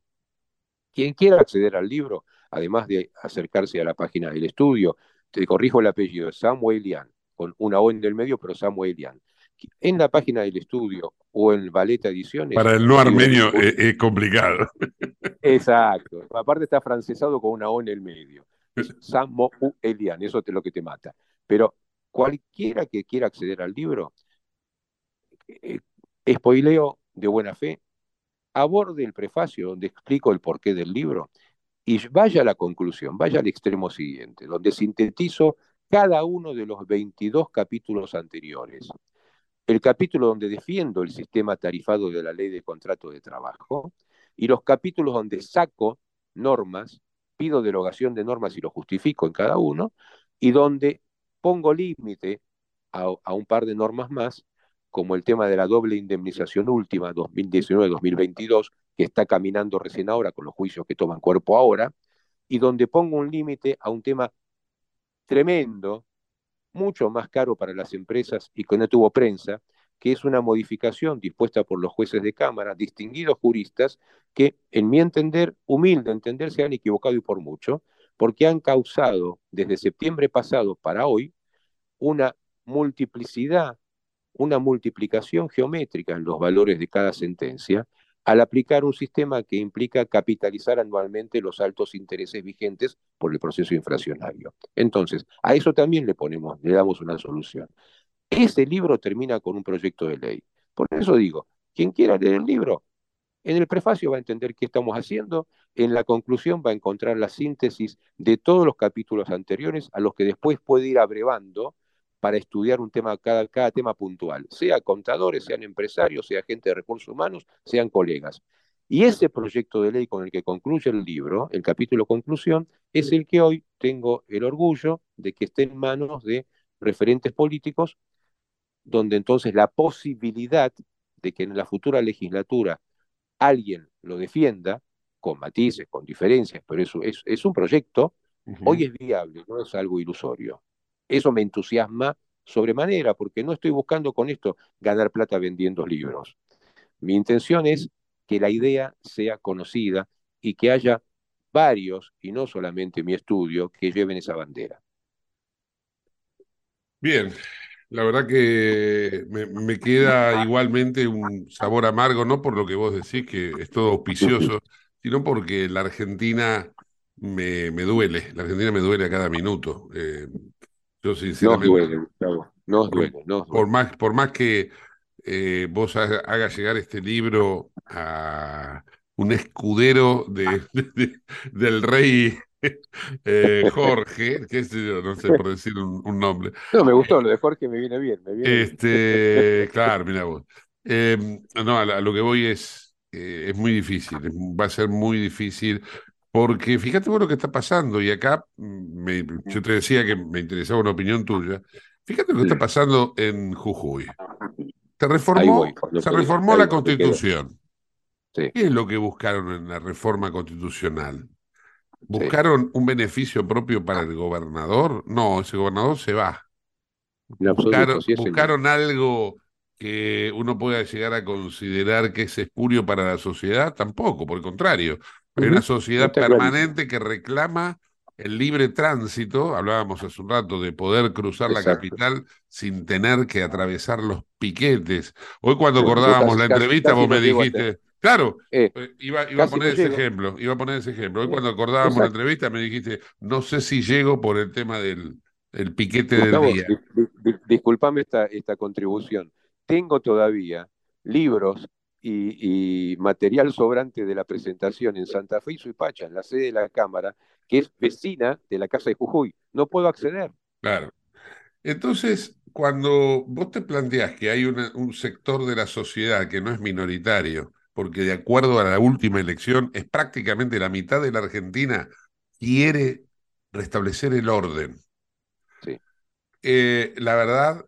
Quien quiera acceder al libro, además de acercarse a la página del estudio, te corrijo el apellido, Samuelian, con una O en el medio, pero Samuelian. En la página del estudio o en Valeta Ediciones. Para el no armenio es, complicado. Exacto. Aparte está francesado con una O en el medio. Samuelian, eso es lo que te mata. Pero cualquiera que quiera acceder al libro, eh, spoileo de buena fe, aborde el prefacio donde explico el porqué del libro y vaya a la conclusión, vaya al extremo siguiente, donde sintetizo cada uno de los 22 capítulos anteriores. El capítulo donde defiendo el sistema tarifado de la ley de contrato de trabajo y los capítulos donde saco normas, pido derogación de normas y lo justifico en cada uno, y donde pongo límite a, un par de normas más, como el tema de la doble indemnización última 2019-2022, que está caminando recién ahora con los juicios que toman cuerpo ahora, y donde pongo un límite a un tema tremendo, mucho más caro para las empresas y que no tuvo prensa, que es una modificación dispuesta por los jueces de Cámara, distinguidos juristas, que en mi entender, humilde entender, se han equivocado y por mucho, porque han causado desde septiembre pasado para hoy una multiplicidad, una multiplicación geométrica en los valores de cada sentencia, al aplicar un sistema que implica capitalizar anualmente los altos intereses vigentes por el proceso inflacionario. Entonces, a eso también le ponemos, le damos una solución. Ese libro termina con un proyecto de ley. Por eso digo, quien quiera leer el libro, en el prefacio va a entender qué estamos haciendo, en la conclusión va a encontrar la síntesis de todos los capítulos anteriores a los que después puede ir abrevando para estudiar un tema, cada, cada tema puntual, sea contadores, sean empresarios, sea gente de recursos humanos, sean colegas. Y ese proyecto de ley con el que concluye el libro, el capítulo conclusión, es el que hoy tengo el orgullo de que esté en manos de referentes políticos, donde entonces la posibilidad de que en la futura legislatura alguien lo defienda, con matices, con diferencias, pero eso es, es un proyecto, hoy es viable, no es algo ilusorio. Eso me entusiasma sobremanera, porque no estoy buscando con esto ganar plata vendiendo libros. Mi intención es que la idea sea conocida y que haya varios, y no solamente mi estudio, que lleven esa bandera. Bien, la verdad que me, queda igualmente un sabor amargo, no por lo que vos decís, que es todo auspicioso, sino porque la Argentina me, me duele, la Argentina me duele a cada minuto. Eh, yo sinceramente... No duele, no duele, Por más, por más que eh, vos hagas llegar este libro a un escudero de, del rey eh, Jorge, qué sé yo, no sé por decir un, nombre. No, me gustó, lo de Jorge me viene bien. Me viene este, claro, mira vos. No, a, lo que voy es, eh, es muy difícil, va a ser muy difícil, porque fíjate vos lo que está pasando, y acá me, yo te decía que me interesaba una opinión tuya, fíjate lo que está pasando en Jujuy. Se reformó, se reformó la constitución. ¿Qué es lo que buscaron en la reforma constitucional? ¿Buscaron un beneficio propio para el gobernador? No, ese gobernador se va. Buscaron, buscaron algo que uno pueda llegar a considerar que es espurio para la sociedad, tampoco, por el contrario. Hay una sociedad permanente que reclama el libre tránsito, hablábamos hace un rato de poder cruzar la capital sin tener que atravesar los piquetes. Hoy cuando acordábamos la entrevista vos me dijiste, claro, eh, eh, iba, a poner ese ejemplo, iba a poner ese ejemplo. Hoy cuando acordábamos la entrevista me dijiste, no sé si llego por el tema del el piquete del día. disculpame esta, esta contribución. Tengo todavía libros y, material sobrante de la presentación en Santa Fe y Suipacha, en la sede de la Cámara, que es vecina de la Casa de Jujuy. No puedo acceder. Claro. Entonces, cuando vos te planteás que hay un sector de la sociedad que no es minoritario, porque de acuerdo a la última elección es prácticamente la mitad de la Argentina quiere restablecer el orden. Sí. Eh, la verdad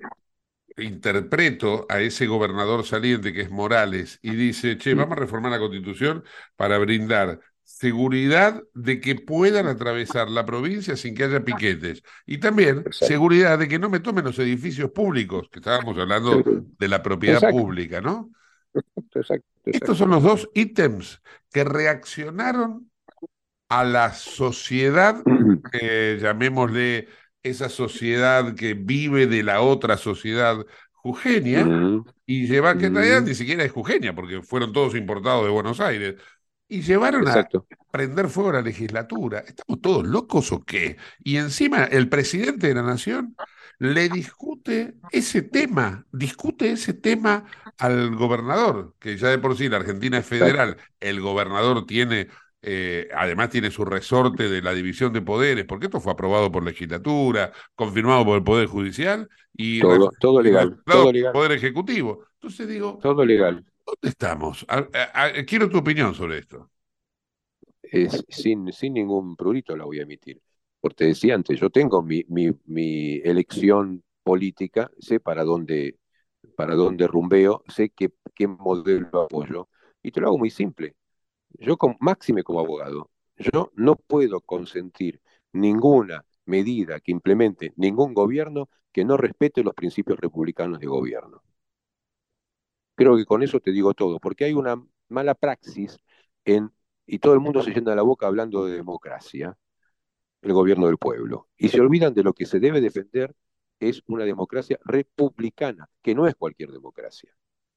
interpreto a ese gobernador saliente que es Morales y dice, che, vamos a reformar la constitución para brindar seguridad de que puedan atravesar la provincia sin que haya piquetes. Y también seguridad de que no me tomen los edificios públicos, que estábamos hablando de la propiedad pública, ¿no? Estos son los dos ítems que reaccionaron a la sociedad, eh, llamémosle esa sociedad que vive de la otra sociedad jujeña y lleva, que en realidad ni siquiera es jujeña, porque fueron todos importados de Buenos Aires, y llevaron a prender fuego a la legislatura. ¿Estamos todos locos o qué? Y encima el presidente de la nación le discute ese tema, discute ese tema al gobernador, que ya de por sí la Argentina es federal, el gobernador tiene eh, además tiene su resorte de la división de poderes, porque esto fue aprobado por legislatura, confirmado por el Poder Judicial y todo, legal, todo legal. Poder Ejecutivo. Entonces digo, todo legal. ¿Dónde estamos? quiero tu opinión sobre esto. sin, sin ningún prurito la voy a emitir. Porque te decía antes, yo tengo mi, mi, mi elección política, sé para dónde, para dónde rumbeo, sé qué, qué modelo apoyo, y te lo hago muy simple yo como, máxime como abogado, yo no puedo consentir ninguna medida que implemente ningún gobierno que no respete los principios republicanos de gobierno. Creo que con eso te digo todo, porque hay una mala praxis en, y todo el mundo se llena la boca hablando de democracia, el gobierno del pueblo, y se olvidan de lo que se debe defender es una democracia republicana, que no es cualquier democracia.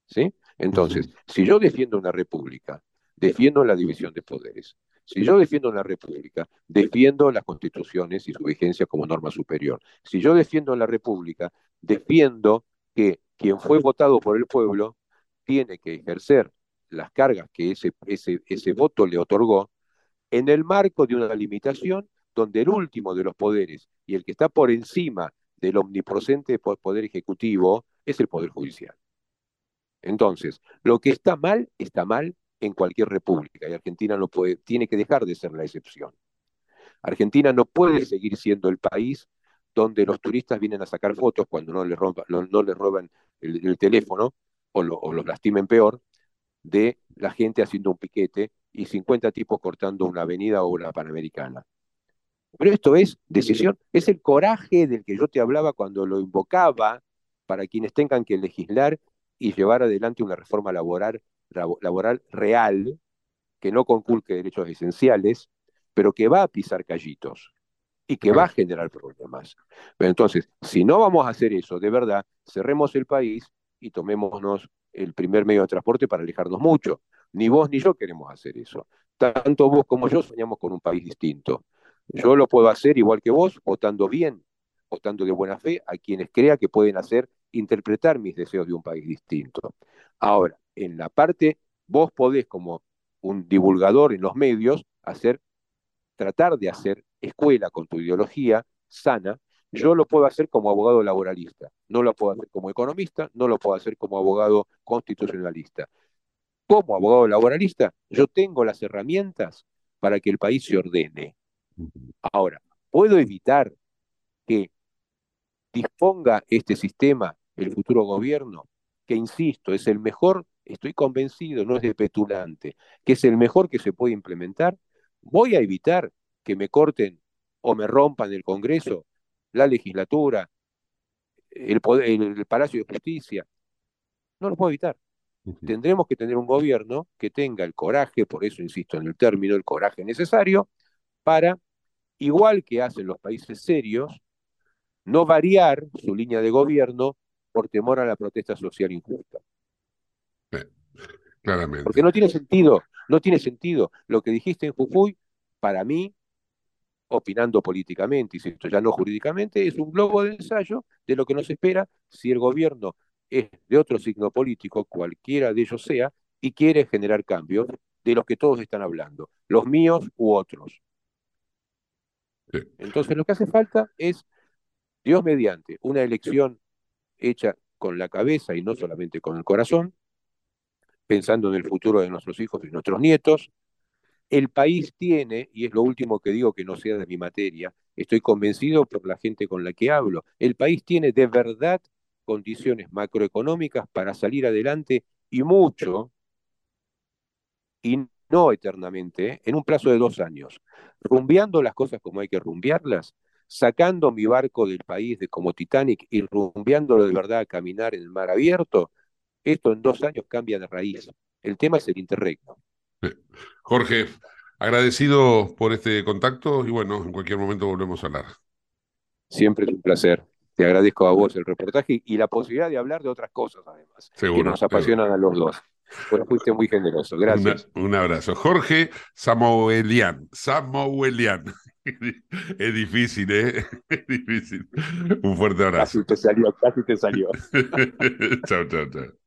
¿sí? Entonces, si yo defiendo una república defiendo la división de poderes. Si yo defiendo la República, defiendo las constituciones y su vigencia como norma superior. Si yo defiendo la República, defiendo que quien fue votado por el pueblo tiene que ejercer las cargas que ese, ese, ese voto le otorgó en el marco de una limitación donde el último de los poderes y el que está por encima del omnipresente poder ejecutivo es el poder judicial. Entonces, lo que está mal, está mal en cualquier república y Argentina no puede, tiene que dejar de ser la excepción. Argentina no puede seguir siendo el país donde los turistas vienen a sacar fotos cuando no les, no, roban el, teléfono o, o los lastimen peor, de la gente haciendo un piquete y 50 tipos cortando una avenida o una panamericana. Pero esto es decisión, es el coraje del que yo te hablaba cuando lo invocaba para quienes tengan que legislar y llevar adelante una reforma laboral, laboral real que no conculque derechos esenciales, pero que va a pisar callitos y que va a generar problemas. Pero entonces, si no vamos a hacer eso, de verdad, cerremos el país y tomémonos el primer medio de transporte para alejarnos mucho. Ni vos ni yo queremos hacer eso. Tanto vos como yo soñamos con un país distinto. Yo lo puedo hacer igual que vos, votando bien, votando de buena fe a quienes crea que pueden hacer, interpretar mis deseos de un país distinto. Ahora, en la parte, vos podés como un divulgador en los medios hacer, tratar de hacer escuela con tu ideología sana, yo lo puedo hacer como abogado laboralista, no lo puedo hacer como economista, no lo puedo hacer como abogado constitucionalista. Como abogado laboralista, yo tengo las herramientas para que el país se ordene. Ahora, ¿puedo evitar que disponga este sistema el futuro gobierno? Que, insisto, es el mejor, estoy convencido, no es de petulante, que es el mejor que se puede implementar. ¿Voy a evitar que me corten o me rompan el Congreso, la legislatura, el, el Palacio de Justicia. No lo puedo evitar. Tendremos que tener un gobierno que tenga el coraje, por eso insisto en el término, el coraje necesario, para, igual que hacen los países serios, no variar su línea de gobierno por temor a la protesta social injusta. Claramente. Porque no tiene sentido, no tiene sentido. Lo que dijiste en Jujuy, para mí, opinando políticamente, y esto ya no jurídicamente, es un globo de ensayo de lo que nos espera si el gobierno es de otro signo político, cualquiera de ellos sea, y quiere generar cambios de los que todos están hablando, los míos u otros. Entonces lo que hace falta es, Dios mediante, una elección hecha con la cabeza y no solamente con el corazón, pensando en el futuro de nuestros hijos y nuestros nietos, el país tiene, y es lo último que digo que no sea de mi materia, estoy convencido por la gente con la que hablo, el país tiene de verdad condiciones macroeconómicas para salir adelante y mucho, y no eternamente, en un plazo de dos años, rumbeando las cosas como hay que rumbearlas, sacando mi barco del país de como Titanic y rumbeándolo de verdad a caminar en el mar abierto, esto en dos años cambia de raíz. El tema es el interregno. Jorge, agradecido por este contacto y bueno, en cualquier momento volvemos a hablar. Siempre es un placer. Te agradezco a vos el reportaje y la posibilidad de hablar de otras cosas, además, que nos apasionan a los dos. Pero fuiste muy generoso. Gracias. un abrazo. Jorge Samuelian. Samuelian. Es difícil, ¿eh? Es difícil. Un fuerte abrazo. Casi te salió, casi te salió. chao, chao, chao.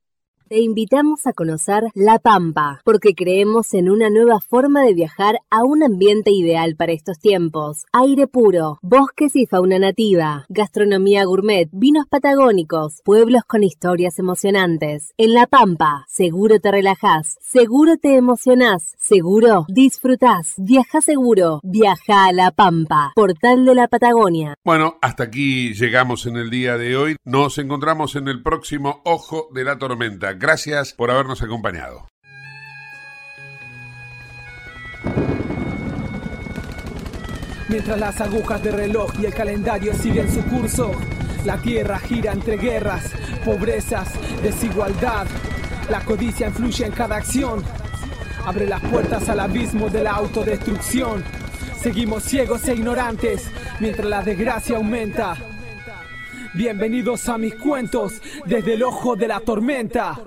Te invitamos a conocer La Pampa, porque creemos en una nueva forma de viajar a un ambiente ideal para estos tiempos. Aire puro, bosques y fauna nativa, gastronomía gourmet, vinos patagónicos, pueblos con historias emocionantes. En La Pampa, seguro te relajás, seguro te emocionás, seguro disfrutás. Viaja seguro, viaja a La Pampa, portal de la Patagonia. Bueno, hasta aquí llegamos en el día de hoy. Nos encontramos en el próximo Ojo de la Tormenta. Gracias por habernos acompañado. Mientras las agujas de reloj y el calendario siguen su curso, la tierra gira entre guerras, pobrezas, desigualdad. La codicia influye en cada acción. Abre las puertas al abismo de la autodestrucción. Seguimos ciegos e ignorantes mientras la desgracia aumenta. Bienvenidos a mis cuentos desde el ojo de la tormenta.